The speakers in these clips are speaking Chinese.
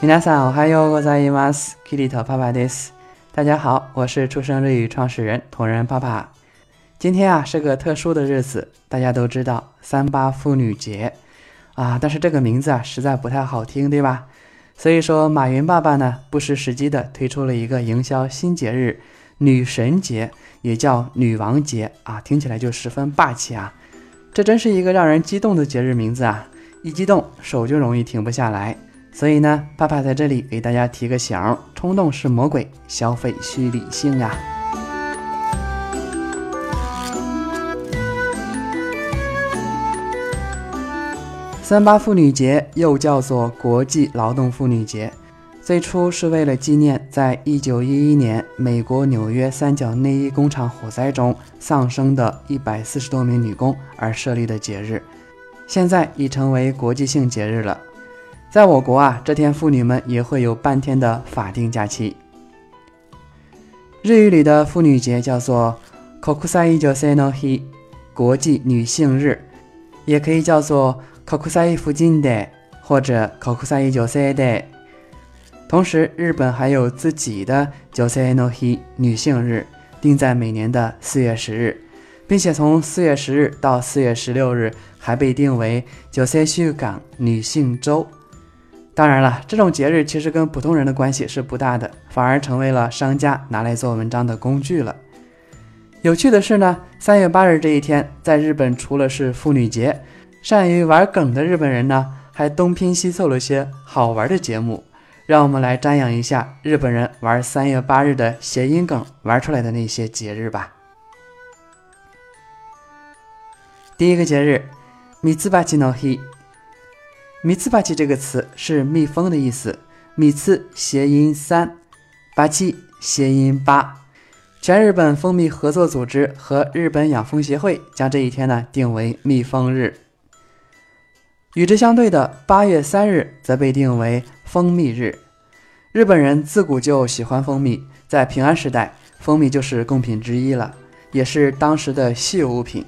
皆さんおはようございます。キリトパパです。大家好，我是出生日语创始人同人爸爸。今天啊是个特殊的日子，大家都知道三八妇女节啊，但是这个名字啊实在不太好听，对吧？所以说马云爸爸呢不失时机的推出了一个营销新节日——女神节，也叫女王节啊，听起来就十分霸气啊！这真是一个让人激动的节日名字啊！一激动手就容易停不下来。 所以呢，爸爸在这里给大家提个醒：冲动是魔鬼，消费需理性啊！三八妇女节又叫做国际劳动妇女节，最初是为了纪念在1911年美国纽约三角内衣工厂火灾中丧生的140多名女工而设立的节日，现在已成为国际性节日了。在我国啊，这天妇女们也会有半天的法定假期。日语里的妇女节叫做 “Kokusai j o s e no Hi”，国际女性日，也可以叫做 “Kokusai Fujin Day” 或者 “Kokusai j o s e day”。同时，日本还有自己的 j o s e no Hi” 女性日，定在每年的四月十日，并且从四月十日到四月十六日还被定为 j o s e Shukan” 女性周。当然了，这种节日其实跟普通人的关系是不大的，反而成为了商家拿来做文章的工具了。有趣的是呢，三月八日这一天，在日本除了是妇女节，善于玩梗的日本人呢，还东拼西凑了些好玩的节目。让我们来瞻仰一下日本人玩三月八日的谐音梗玩出来的那些节日吧。第一个节日，ミツバチの日。 蜜刺巴奇这个词是蜜蜂的意思，米次谐音三，八七谐音八。全日本蜂蜜合作组织和日本养蜂协会将这一天呢定为蜜蜂日。与之相对的八月三日则被定为蜂蜜日。日本人自古就喜欢蜂蜜，在平安时代，蜂蜜就是贡品之一了，也是当时的稀有物品。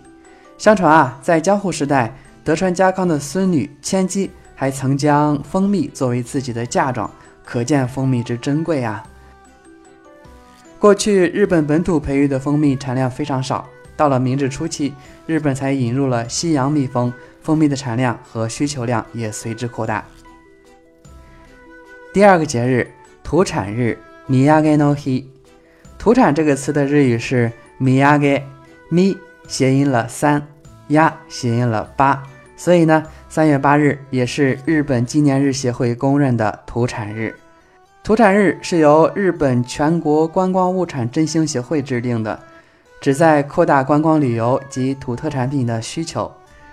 相传啊，在江户时代，德川家康的孙女千姬。还曾将蜂蜜作为自己的嫁妆，可见蜂蜜之珍贵啊！过去日本本土培育的蜂蜜产量非常少，到了明治初期，日本才引入了西洋蜜蜂，蜂蜜的产量和需求量也随之扩大。第二个节日，土产日 （Miyage no Hi）。土产这个词的日语是 Miyage，咪谐音了三，呀谐音了八。所以呢，三月八日也是日本纪念日协会公认的土产日。土产日是由日本全国观光物产振兴协会制定的，旨在扩大观光旅游及土特产品的需求。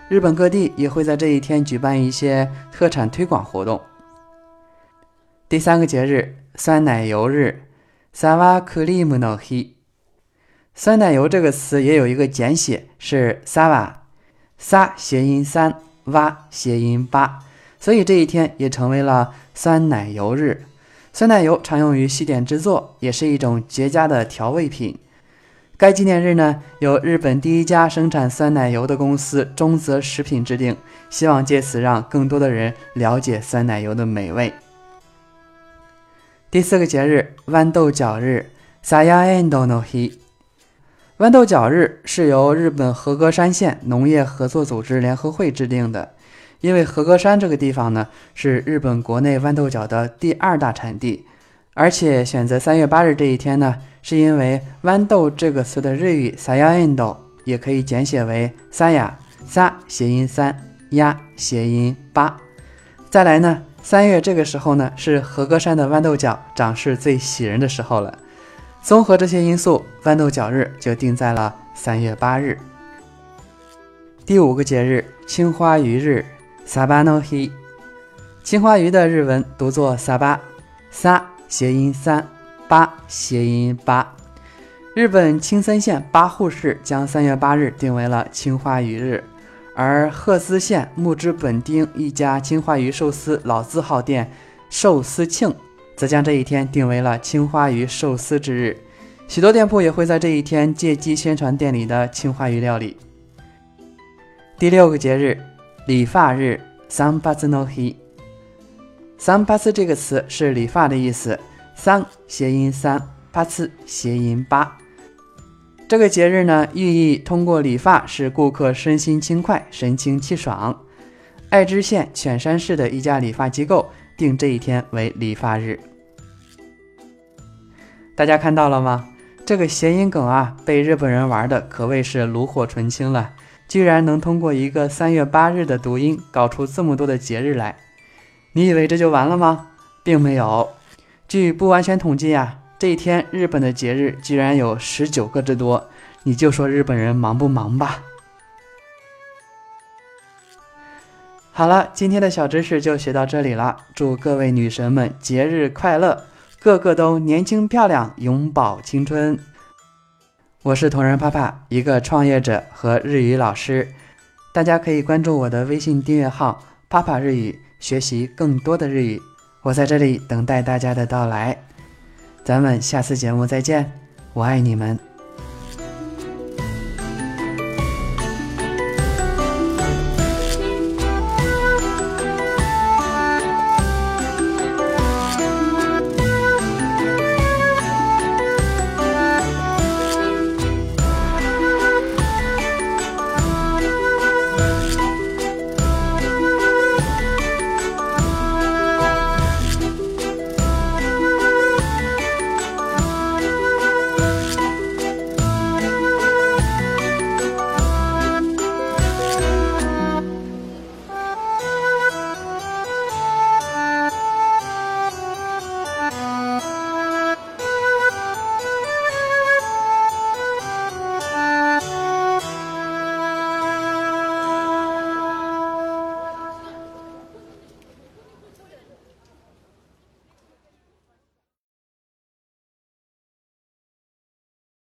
日本各地也会在这一天举办一些特产推广活动。第三个节日，酸奶油日 s a w a k r i m no hi）。酸奶油这个词也有一个简写，是 Sawa。撒谐音三，哇谐音八，所以这一天也成为了酸奶油日。酸奶油常用于西点制作，也是一种绝佳的调味品。该纪念日呢，由日本第一家生产酸奶油的公司中泽食品制定，希望借此让更多的人了解酸奶油的美味。第四个节日，豌豆角日 （Sayando no Hi）。豌豆角日是由日本和歌山县农业合作组织联合会制定的，因为和歌山这个地方呢是日本国内豌豆角的第二大产地，而且选择三月八日这一天呢，是因为豌豆这个词的日语 sayando 也可以简写为 saya，撒谐音三，呀谐音八。再来呢，三月这个时候呢是和歌山的豌豆角长势最喜人的时候了。综合这些因素，豌豆角日就定在了三月八日。第五个节日，青花鱼日 （Saba no Hi）。青花鱼的日文读作 “saba”，撒谐音三，八谐音八。日本青森县八户市将三月八日定为了青花鱼日，而鹤滋县木之本町一家青花鱼寿司老字号店“寿司庆”。则将这一天定为了青花鱼寿司之日，许多店铺也会在这一天借机宣传店里的青花鱼料理。第六个节日，理发日 （Sanbatsu no Hi）。三八次这个词是理发的意思，，San 谐音三，八次谐音八。这个节日呢，寓意通过理发使顾客身心轻快、神清气爽。爱知县犬山市的一家理发机构定这一天为理发日。大家看到了吗？这个谐音梗啊，被日本人玩的可谓是炉火纯青了，居然能通过一个三月八日的读音搞出这么多的节日来。你以为这就完了吗？并没有。据不完全统计呀。这一天，日本的节日居然有十九个之多，你就说日本人忙不忙吧？好了，今天的小知识就学到这里了。祝各位女神们节日快乐，个个都年轻漂亮，永葆青春。我是同仁爸爸，一个创业者和日语老师，大家可以关注我的微信订阅号“爸爸日语”，学习更多的日语。我在这里等待大家的到来。咱们下次节目再见，我爱你们。